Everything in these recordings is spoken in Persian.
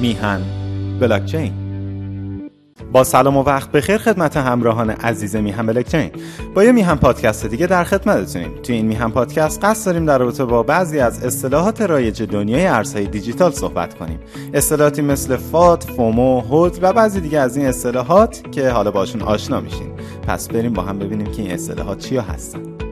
میهن. بلاکچین. با سلام و وقت بخیر خدمت همراهان عزیز میهن بلاکچین. با یه میهن پادکست دیگه در خدمتتونیم. توی این میهن پادکست قصد داریم در رابطه با بعضی از اصطلاحات رایج دنیای ارزهای دیجیتال صحبت کنیم. اصطلاحاتی مثل فات، فومو، هود و بعضی دیگه از این اصطلاحات که حالا باشون آشنا میشین. پس بریم با هم ببینیم که این اصطلاحات چیا هستن.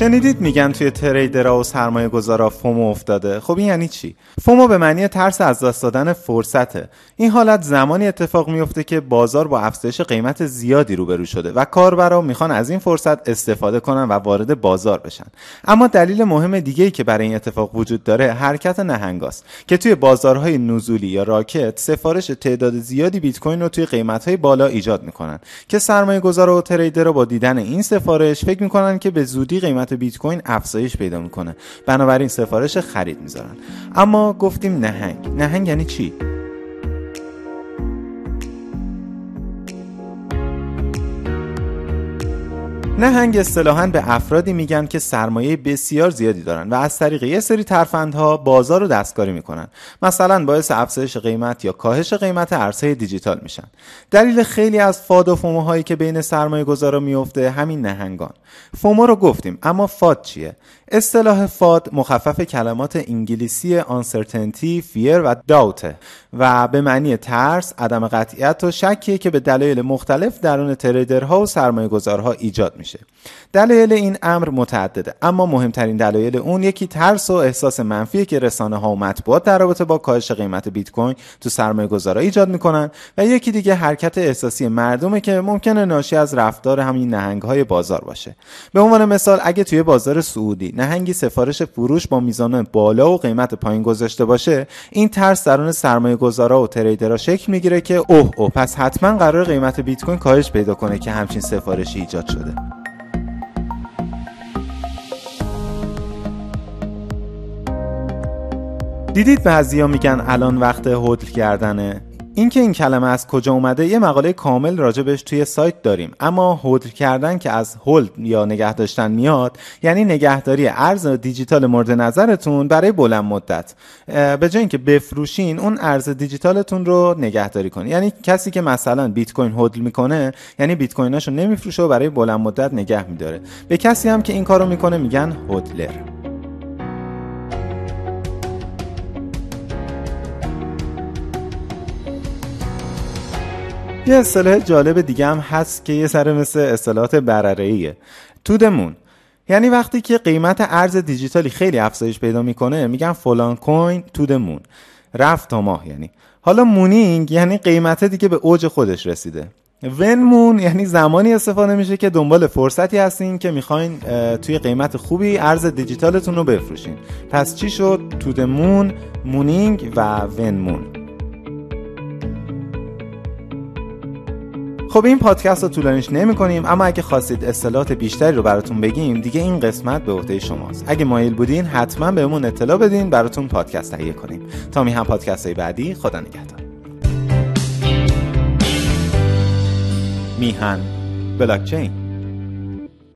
شنیدید میگن توی تریدرها و سرمایه گذارا فومو افتاده. خب این یعنی چی؟ فومو به معنی ترس از دست دادن فرصته. این حالت زمانی اتفاق میفته که بازار با افزایش قیمت زیادی روبرو شده و کاربرا می‌خوان از این فرصت استفاده کنن و وارد بازار بشن. اما دلیل مهم دیگه ای که برای این اتفاق وجود داره حرکت نهنگاست که توی بازارهای نزولی یا راکت سفارش تعداد زیادی بیت کوین رو توی قیمتهای بالا ایجاد می‌کنن که سرمایه گذار و تریدر با دیدن این سفارش فکر می‌کنن که به زودی قیمت بیت کوین افزایش پیدا می‌کنه. بنابراین سفارش خرید می‌ذارن. اما گفتیم نهنگ. نهنگ یعنی چی؟ نهنگ اصطلاحا به افرادی میگن که سرمایه بسیار زیادی دارن و از طریق یه سری ترفندها بازار رو دستکاری می‌کنن. مثلا باعث افزایش قیمت یا کاهش قیمت ارزهای دیجیتال میشن. دلیل خیلی از فاد و فومو هایی که بین سرمایه گذارا میفته همین نهنگان. فومو رو گفتیم اما فاد چیه؟ اصطلاح فاد مخفف کلمات انگلیسی uncertainty، fear و doubt و به معنی ترس، عدم قطعیت و شکیه که به دلایل مختلف درون تریدرها و سرمایه گذارها ایجاد میشه. دلایل این امر متعدده اما مهمترین دلایل اون یکی ترس و احساس منفی که رسانه ها و مطبوعات در رابطه با کاهش قیمت بیت کوین تو سرمایه گذارا ایجاد می‌کنن و یکی دیگه حرکت احساسی مردمه که ممکنه ناشی از رفتار همین نهنگ های بازار باشه. به عنوان مثال اگه توی بازار سعودی نهنگی سفارش فروش با میزان بالا و قیمت پایین گذاشته باشه این ترس درون سرمایه گذارا و تریدرها شکل می‌گیره که اوه اوه پس حتما قرار قیمت بیت کوین کاهش پیدا کنه که همچین سفارشی ایجاد شده دیدید بعضیا میگن الان وقت هدل کردنه اینکه این کلمه از کجا اومده یه مقاله کامل راجبش توی سایت داریم. اما هولد کردن که از هولد یا نگه داشتن میاد یعنی نگهداری ارز دیجیتال مورد نظرتون برای بلند مدت. به جای اینکه بفروشین اون ارز دیجیتالتون رو نگهداری کنین. یعنی کسی که مثلا بیت کوین هولد می‌کنه یعنی بیت کویناشو نمیفروشه و برای بلند مدت نگه میداره. به کسی هم که این کارو می‌کنه میگن هودلر یه اصطلاح جالب دیگه هم هست که یه سر مثل اصطلاحات برره تو دمون یعنی وقتی که قیمت ارز دیجیتالی خیلی افزایش پیدا می‌کنه میگن فلان کوین تو دمون رفت تا ماه یعنی. حالا مونینگ یعنی قیمت دیگه به اوج خودش رسیده. ون مون یعنی زمانی استفاده میشه که دنبال فرصتی هستین که می‌خواین توی قیمت خوبی ارز دیجیتالتون رو بفروشین. پس چی شد؟ تو دمون مونینگ و ون مون خب این پادکست رو طولانیش نمی کنیم اما اگه خواستید اصطلاحات بیشتری رو براتون بگیم دیگه این قسمت به عهده شماست. اگه مایل بودین حتما بهمون اطلاع بدین براتون پادکست تهیه کنیم. تا می هم پادکست های بعدی خدا نگهدار. میهن بلاکچین.